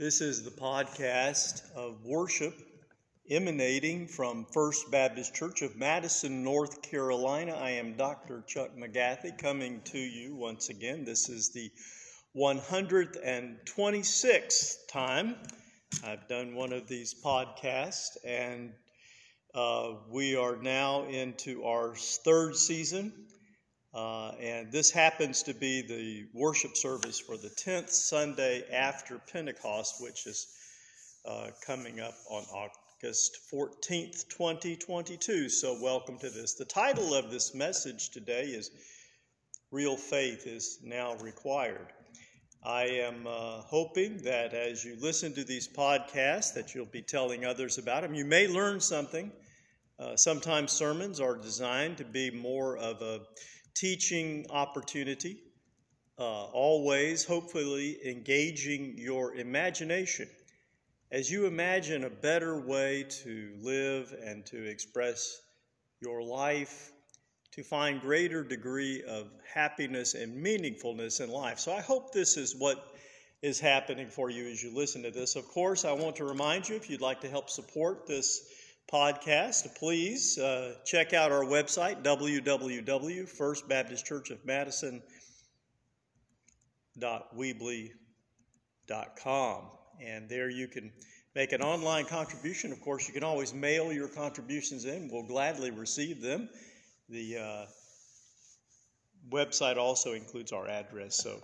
This is the podcast of worship emanating from First Baptist Church of Madison, North Carolina. I am Dr. Chuck McGathy coming to you once again. This is the 126th time I've done one of these podcasts, and uh, we are now into our third season. Uh, and this happens to be the worship service for the 10th Sunday after Pentecost, which is uh, coming up on August 14th, 2022. So, welcome to this. The title of this message today is Real Faith is Now Required. I am uh, hoping that as you listen to these podcasts that you'll be telling others about them. You may learn something. Uh, sometimes sermons are designed to be more of a teaching opportunity, uh, always hopefully engaging your imagination as you imagine a better way to live and to express your life, to find greater degree of happiness and meaningfulness in life. So I hope this is what is happening for you as you listen to this. Of course, I want to remind you if you'd like to help support this podcast, please uh, check out our website, www.firstbaptistchurchofmadison.weebly.com. And there you can make an online contribution. Of course, you can always mail your contributions in, we'll gladly receive them. The uh, website also includes our address, so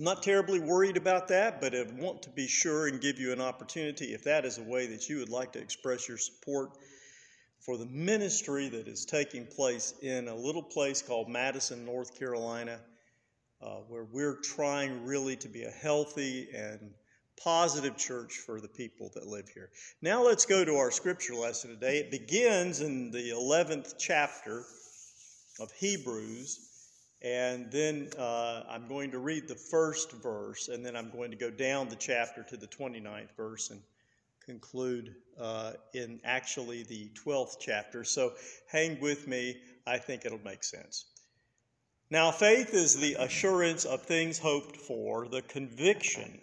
not terribly worried about that, but I want to be sure and give you an opportunity if that is a way that you would like to express your support for the ministry that is taking place in a little place called Madison, North Carolina, uh, where we're trying really to be a healthy and positive church for the people that live here. Now let's go to our scripture lesson today. It begins in the 11th chapter of Hebrews. And then uh, I'm going to read the first verse, and then I'm going to go down the chapter to the 29th verse and conclude uh, in actually the 12th chapter. So hang with me, I think it'll make sense. Now, faith is the assurance of things hoped for, the conviction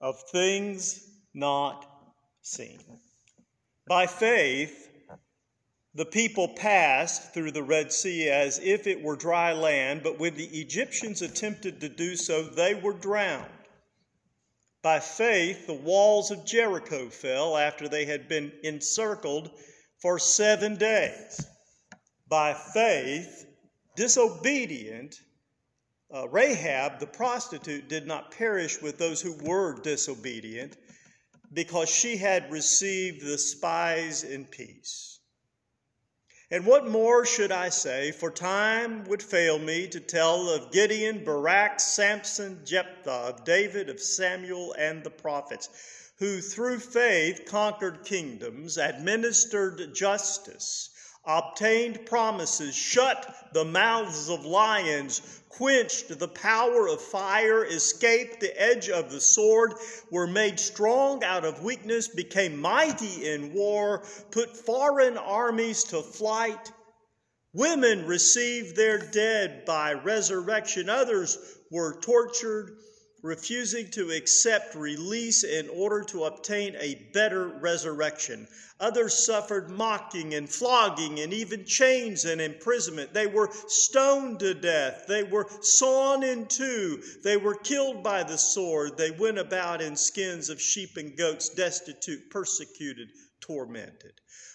of things not seen. By faith, the people passed through the Red Sea as if it were dry land, but when the Egyptians attempted to do so, they were drowned. By faith, the walls of Jericho fell after they had been encircled for seven days. By faith, disobedient uh, Rahab, the prostitute, did not perish with those who were disobedient because she had received the spies in peace. And what more should I say? For time would fail me to tell of Gideon, Barak, Samson, Jephthah, of David, of Samuel, and the prophets, who through faith conquered kingdoms, administered justice, obtained promises, shut the mouths of lions, quenched the power of fire, escaped the edge of the sword, were made strong out of weakness, became mighty in war, put foreign armies to flight. Women received their dead by resurrection. Others were tortured refusing to accept release in order to obtain a better resurrection. Others suffered mocking and flogging and even chains and imprisonment. They were stoned to death. They were sawn in two. They were killed by the sword. They went about in skins of sheep and goats, destitute, persecuted, tormented,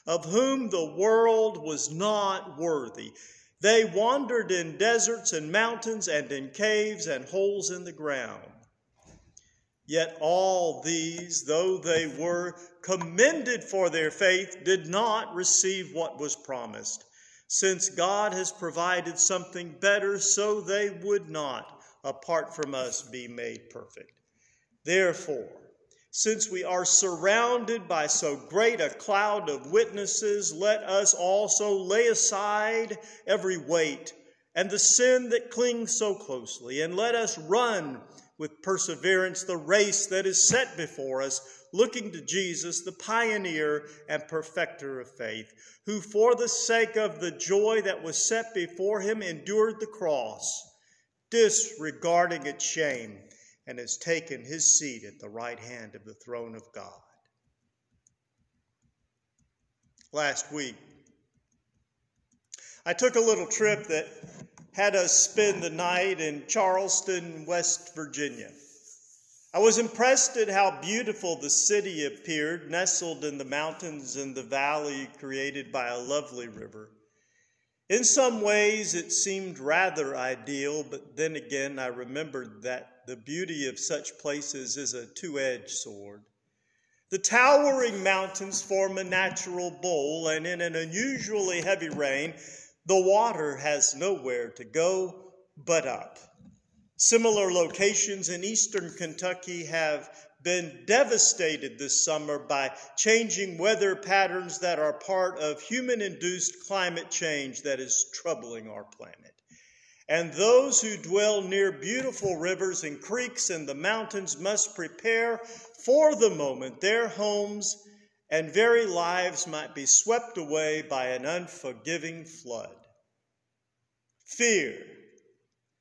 of whom the world was not worthy. They wandered in deserts and mountains and in caves and holes in the ground. Yet all these, though they were commended for their faith, did not receive what was promised. Since God has provided something better, so they would not, apart from us, be made perfect. Therefore, since we are surrounded by so great a cloud of witnesses, let us also lay aside every weight and the sin that clings so closely, and let us run with perseverance the race that is set before us, looking to Jesus, the pioneer and perfecter of faith, who for the sake of the joy that was set before him endured the cross, disregarding its shame, and has taken his seat at the right hand of the throne of God. Last week, I took a little trip that had us spend the night in Charleston, West Virginia. I was impressed at how beautiful the city appeared, nestled in the mountains and the valley created by a lovely river. In some ways, it seemed rather ideal, but then again, I remembered that the beauty of such places is a two edged sword. The towering mountains form a natural bowl, and in an unusually heavy rain, the water has nowhere to go but up. Similar locations in eastern Kentucky have been devastated this summer by changing weather patterns that are part of human induced climate change that is troubling our planet. And those who dwell near beautiful rivers and creeks in the mountains must prepare for the moment their homes and very lives might be swept away by an unforgiving flood. Fear.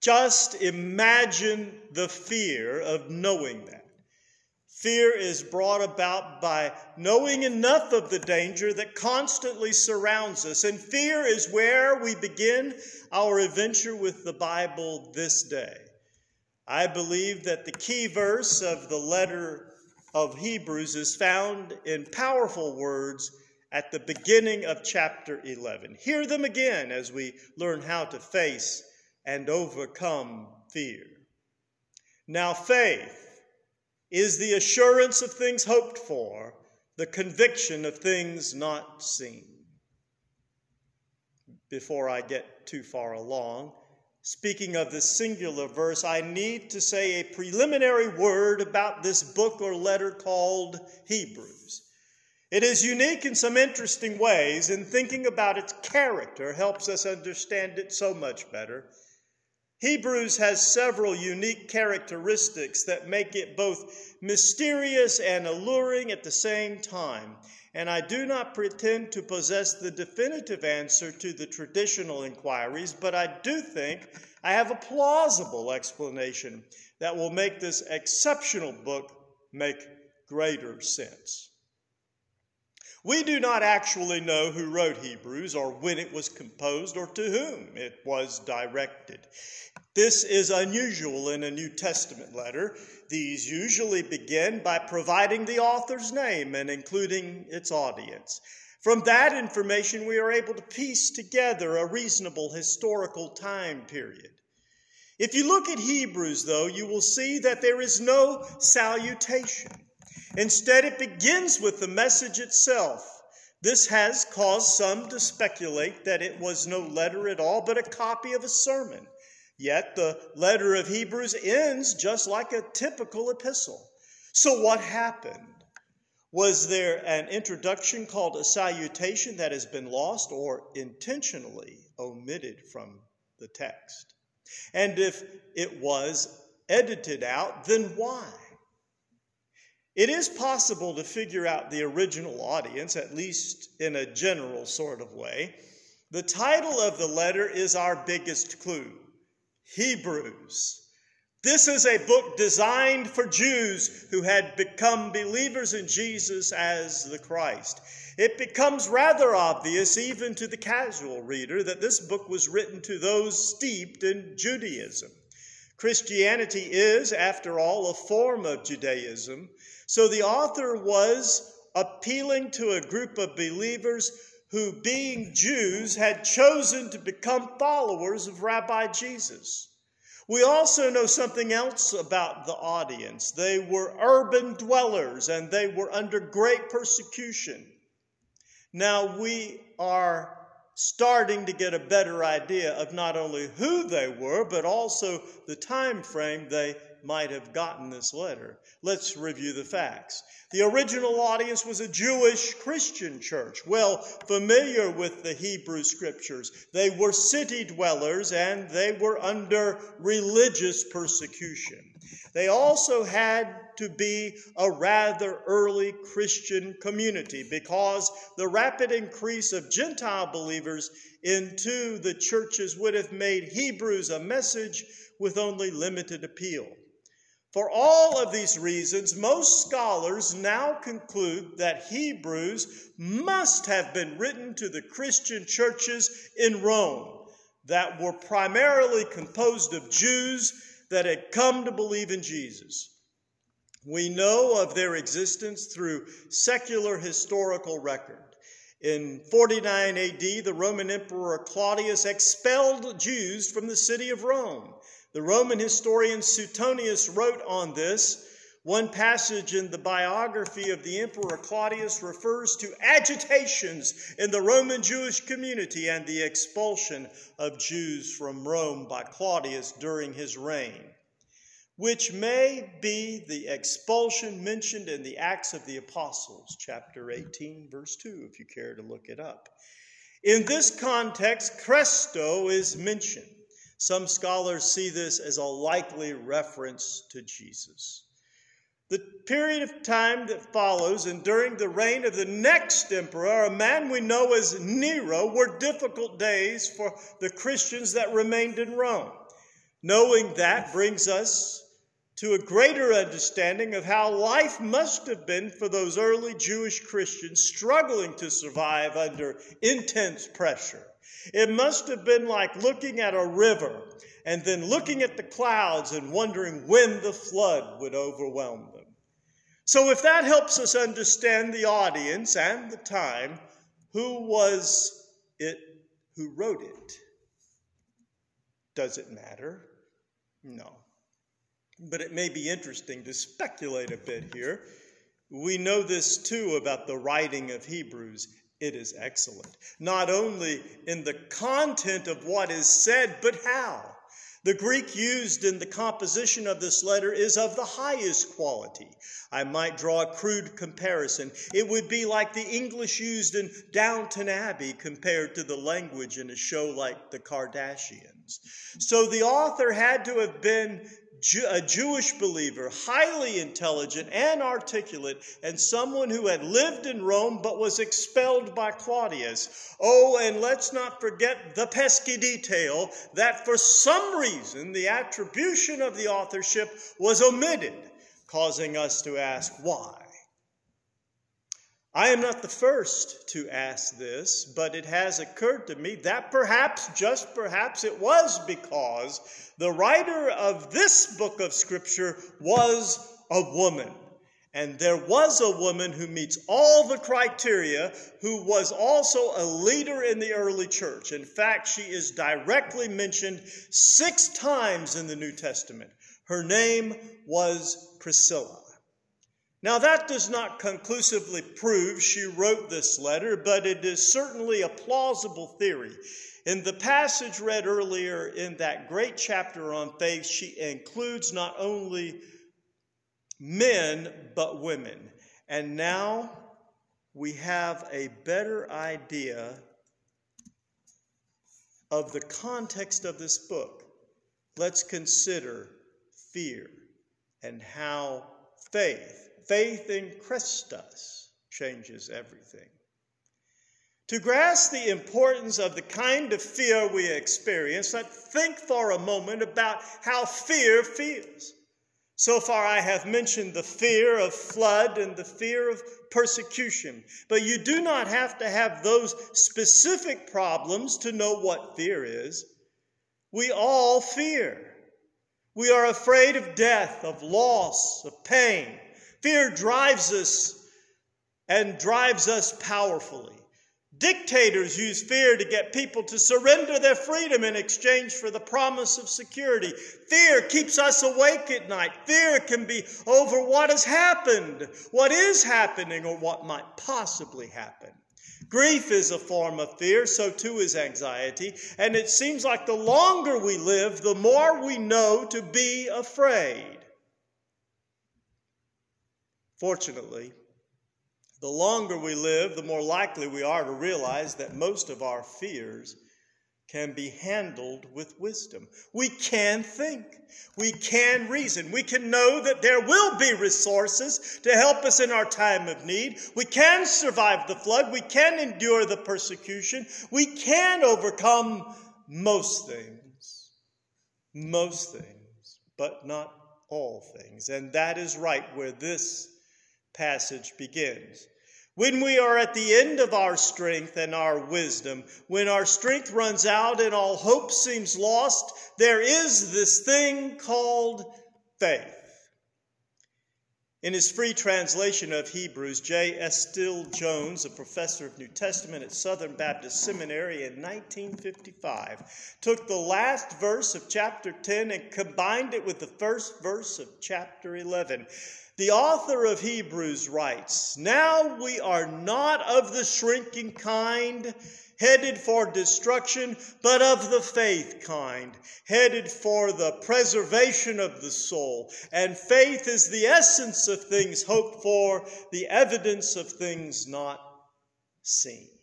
Just imagine the fear of knowing that. Fear is brought about by knowing enough of the danger that constantly surrounds us. And fear is where we begin our adventure with the Bible this day. I believe that the key verse of the letter of Hebrews is found in powerful words at the beginning of chapter 11. Hear them again as we learn how to face and overcome fear. Now, faith is the assurance of things hoped for, the conviction of things not seen. Before I get too far along, Speaking of this singular verse, I need to say a preliminary word about this book or letter called Hebrews. It is unique in some interesting ways, and thinking about its character helps us understand it so much better. Hebrews has several unique characteristics that make it both mysterious and alluring at the same time and I do not pretend to possess the definitive answer to the traditional inquiries, but I do think I have a plausible explanation that will make this exceptional book make greater sense. We do not actually know who wrote Hebrews or when it was composed or to whom it was directed. This is unusual in a New Testament letter. These usually begin by providing the author's name and including its audience. From that information, we are able to piece together a reasonable historical time period. If you look at Hebrews, though, you will see that there is no salutation. Instead, it begins with the message itself. This has caused some to speculate that it was no letter at all, but a copy of a sermon. Yet the letter of Hebrews ends just like a typical epistle. So, what happened? Was there an introduction called a salutation that has been lost or intentionally omitted from the text? And if it was edited out, then why? It is possible to figure out the original audience, at least in a general sort of way. The title of the letter is our biggest clue Hebrews. This is a book designed for Jews who had become believers in Jesus as the Christ. It becomes rather obvious, even to the casual reader, that this book was written to those steeped in Judaism. Christianity is, after all, a form of Judaism. So the author was appealing to a group of believers who, being Jews, had chosen to become followers of Rabbi Jesus. We also know something else about the audience. They were urban dwellers and they were under great persecution. Now we are starting to get a better idea of not only who they were, but also the time frame they might have gotten this letter. Let's review the facts. The original audience was a Jewish Christian church, well familiar with the Hebrew scriptures. They were city dwellers and they were under religious persecution. They also had to be a rather early Christian community because the rapid increase of Gentile believers into the churches would have made Hebrews a message with only limited appeal. For all of these reasons, most scholars now conclude that Hebrews must have been written to the Christian churches in Rome that were primarily composed of Jews that had come to believe in Jesus. We know of their existence through secular historical record. In 49 AD, the Roman Emperor Claudius expelled Jews from the city of Rome. The Roman historian Suetonius wrote on this. One passage in the biography of the Emperor Claudius refers to agitations in the Roman Jewish community and the expulsion of Jews from Rome by Claudius during his reign which may be the expulsion mentioned in the Acts of the Apostles, chapter 18, verse 2, if you care to look it up. In this context, Chresto is mentioned. Some scholars see this as a likely reference to Jesus. The period of time that follows, and during the reign of the next emperor, a man we know as Nero, were difficult days for the Christians that remained in Rome. Knowing that brings us to a greater understanding of how life must have been for those early Jewish Christians struggling to survive under intense pressure. It must have been like looking at a river and then looking at the clouds and wondering when the flood would overwhelm them. So, if that helps us understand the audience and the time, who was it who wrote it? Does it matter? No but it may be interesting to speculate a bit here. We know this too about the writing of Hebrews. It is excellent, not only in the content of what is said, but how. The Greek used in the composition of this letter is of the highest quality. I might draw a crude comparison. It would be like the English used in Downton Abbey compared to the language in a show like The Kardashians. So the author had to have been a Jewish believer, highly intelligent and articulate, and someone who had lived in Rome but was expelled by Claudius. Oh, and let's not forget the pesky detail that for some reason the attribution of the authorship was omitted, causing us to ask why. I am not the first to ask this, but it has occurred to me that perhaps, just perhaps, it was because the writer of this book of Scripture was a woman. And there was a woman who meets all the criteria, who was also a leader in the early church. In fact, she is directly mentioned six times in the New Testament. Her name was Priscilla. Now, that does not conclusively prove she wrote this letter, but it is certainly a plausible theory. In the passage read earlier in that great chapter on faith, she includes not only men, but women. And now we have a better idea of the context of this book. Let's consider fear and how faith faith in Christus changes everything. To grasp the importance of the kind of fear we experience, let's think for a moment about how fear feels. So far, I have mentioned the fear of flood and the fear of persecution, but you do not have to have those specific problems to know what fear is. We all fear. We are afraid of death, of loss, of pain. Fear drives us and drives us powerfully. Dictators use fear to get people to surrender their freedom in exchange for the promise of security. Fear keeps us awake at night. Fear can be over what has happened, what is happening, or what might possibly happen. Grief is a form of fear, so too is anxiety. And it seems like the longer we live, the more we know to be afraid. Fortunately, the longer we live, the more likely we are to realize that most of our fears can be handled with wisdom. We can think. We can reason. We can know that there will be resources to help us in our time of need. We can survive the flood. We can endure the persecution. We can overcome most things. Most things, but not all things. And that is right where this passage begins. When we are at the end of our strength and our wisdom, when our strength runs out and all hope seems lost, there is this thing called faith. In his free translation of Hebrews, J. Estill Jones, a professor of New Testament at Southern Baptist Seminary in 1955, took the last verse of chapter 10 and combined it with the first verse of chapter 11. The author of Hebrews writes, Now we are not of the shrinking kind headed for destruction, but of the faith kind, headed for the preservation of the soul. And faith is the essence of things hoped for, the evidence of things not seen.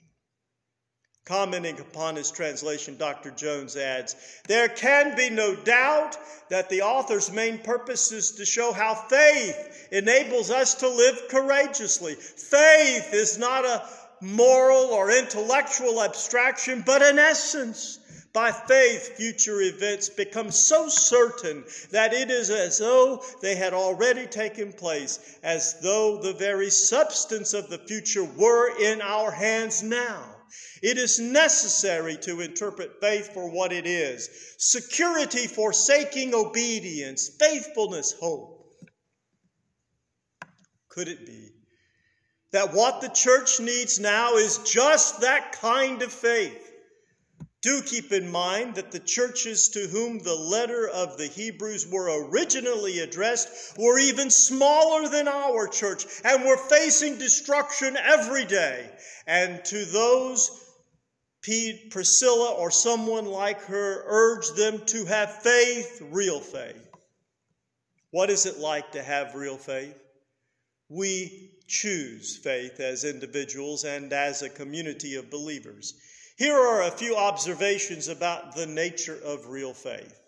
Commenting upon his translation, Dr. Jones adds, There can be no doubt that the author's main purpose is to show how faith enables us to live courageously. Faith is not a moral or intellectual abstraction, but an essence. By faith, future events become so certain that it is as though they had already taken place, as though the very substance of the future were in our hands now. It is necessary to interpret faith for what it is security forsaking obedience, faithfulness, hope. Could it be that what the church needs now is just that kind of faith. Do keep in mind that the churches to whom the letter of the Hebrews were originally addressed were even smaller than our church and were facing destruction every day. And to those, Priscilla or someone like her urged them to have faith, real faith. What is it like to have real faith? We choose faith as individuals and as a community of believers. Here are a few observations about the nature of real faith.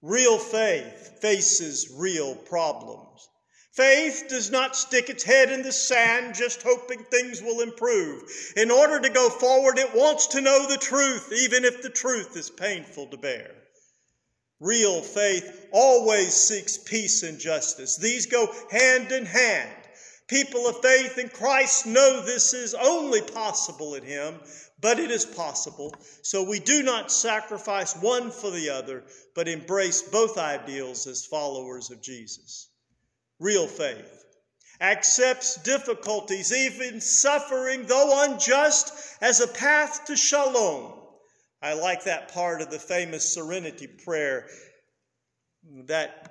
Real faith faces real problems. Faith does not stick its head in the sand just hoping things will improve. In order to go forward, it wants to know the truth, even if the truth is painful to bear. Real faith always seeks peace and justice. These go hand in hand. People of faith in Christ know this is only possible in Him, but it is possible. So we do not sacrifice one for the other, but embrace both ideals as followers of Jesus. Real faith accepts difficulties, even suffering, though unjust, as a path to shalom. I like that part of the famous serenity prayer that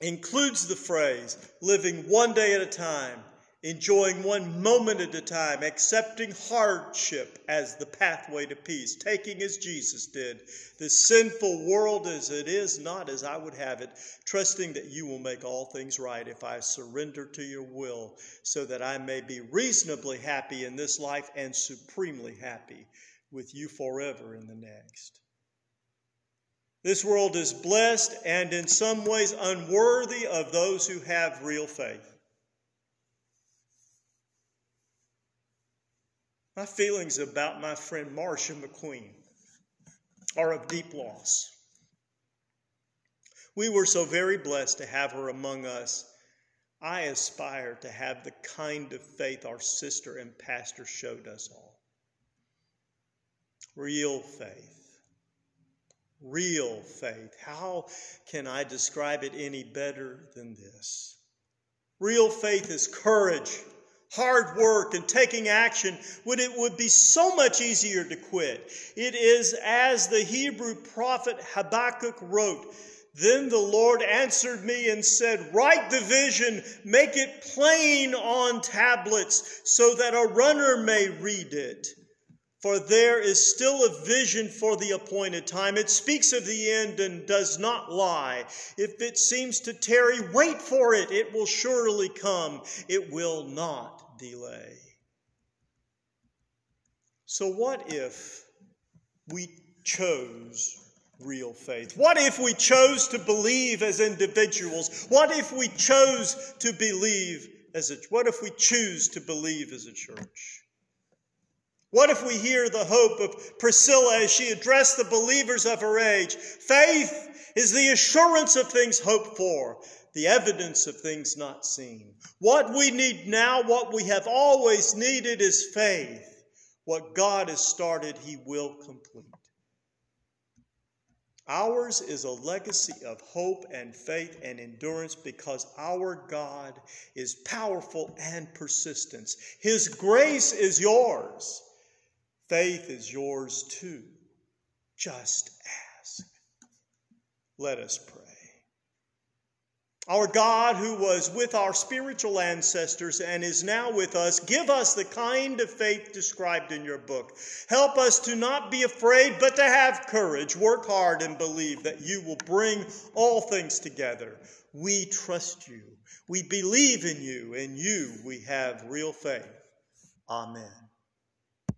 includes the phrase living one day at a time, enjoying one moment at a time, accepting hardship as the pathway to peace, taking as Jesus did the sinful world as it is, not as I would have it, trusting that you will make all things right if I surrender to your will, so that I may be reasonably happy in this life and supremely happy with you forever in the next. This world is blessed and in some ways unworthy of those who have real faith. My feelings about my friend Marcia McQueen are of deep loss. We were so very blessed to have her among us. I aspire to have the kind of faith our sister and pastor showed us all. Real faith real faith. How can I describe it any better than this? Real faith is courage, hard work, and taking action when it would be so much easier to quit. It is as the Hebrew prophet Habakkuk wrote, then the Lord answered me and said, Write the vision, make it plain on tablets, so that a runner may read it. For there is still a vision for the appointed time. It speaks of the end and does not lie. If it seems to tarry, wait for it. It will surely come. It will not delay. So, what if we chose real faith? What if we chose to believe as individuals? What if we chose to believe as a what if we choose to believe as a church? What if we hear the hope of Priscilla as she addressed the believers of her age? Faith is the assurance of things hoped for, the evidence of things not seen. What we need now, what we have always needed, is faith. What God has started, He will complete. Ours is a legacy of hope and faith and endurance because our God is powerful and persistent. His grace is yours. Faith is yours too. Just ask. Let us pray. Our God, who was with our spiritual ancestors and is now with us, give us the kind of faith described in your book. Help us to not be afraid, but to have courage. Work hard and believe that you will bring all things together. We trust you. We believe in you. In you we have real faith. Amen.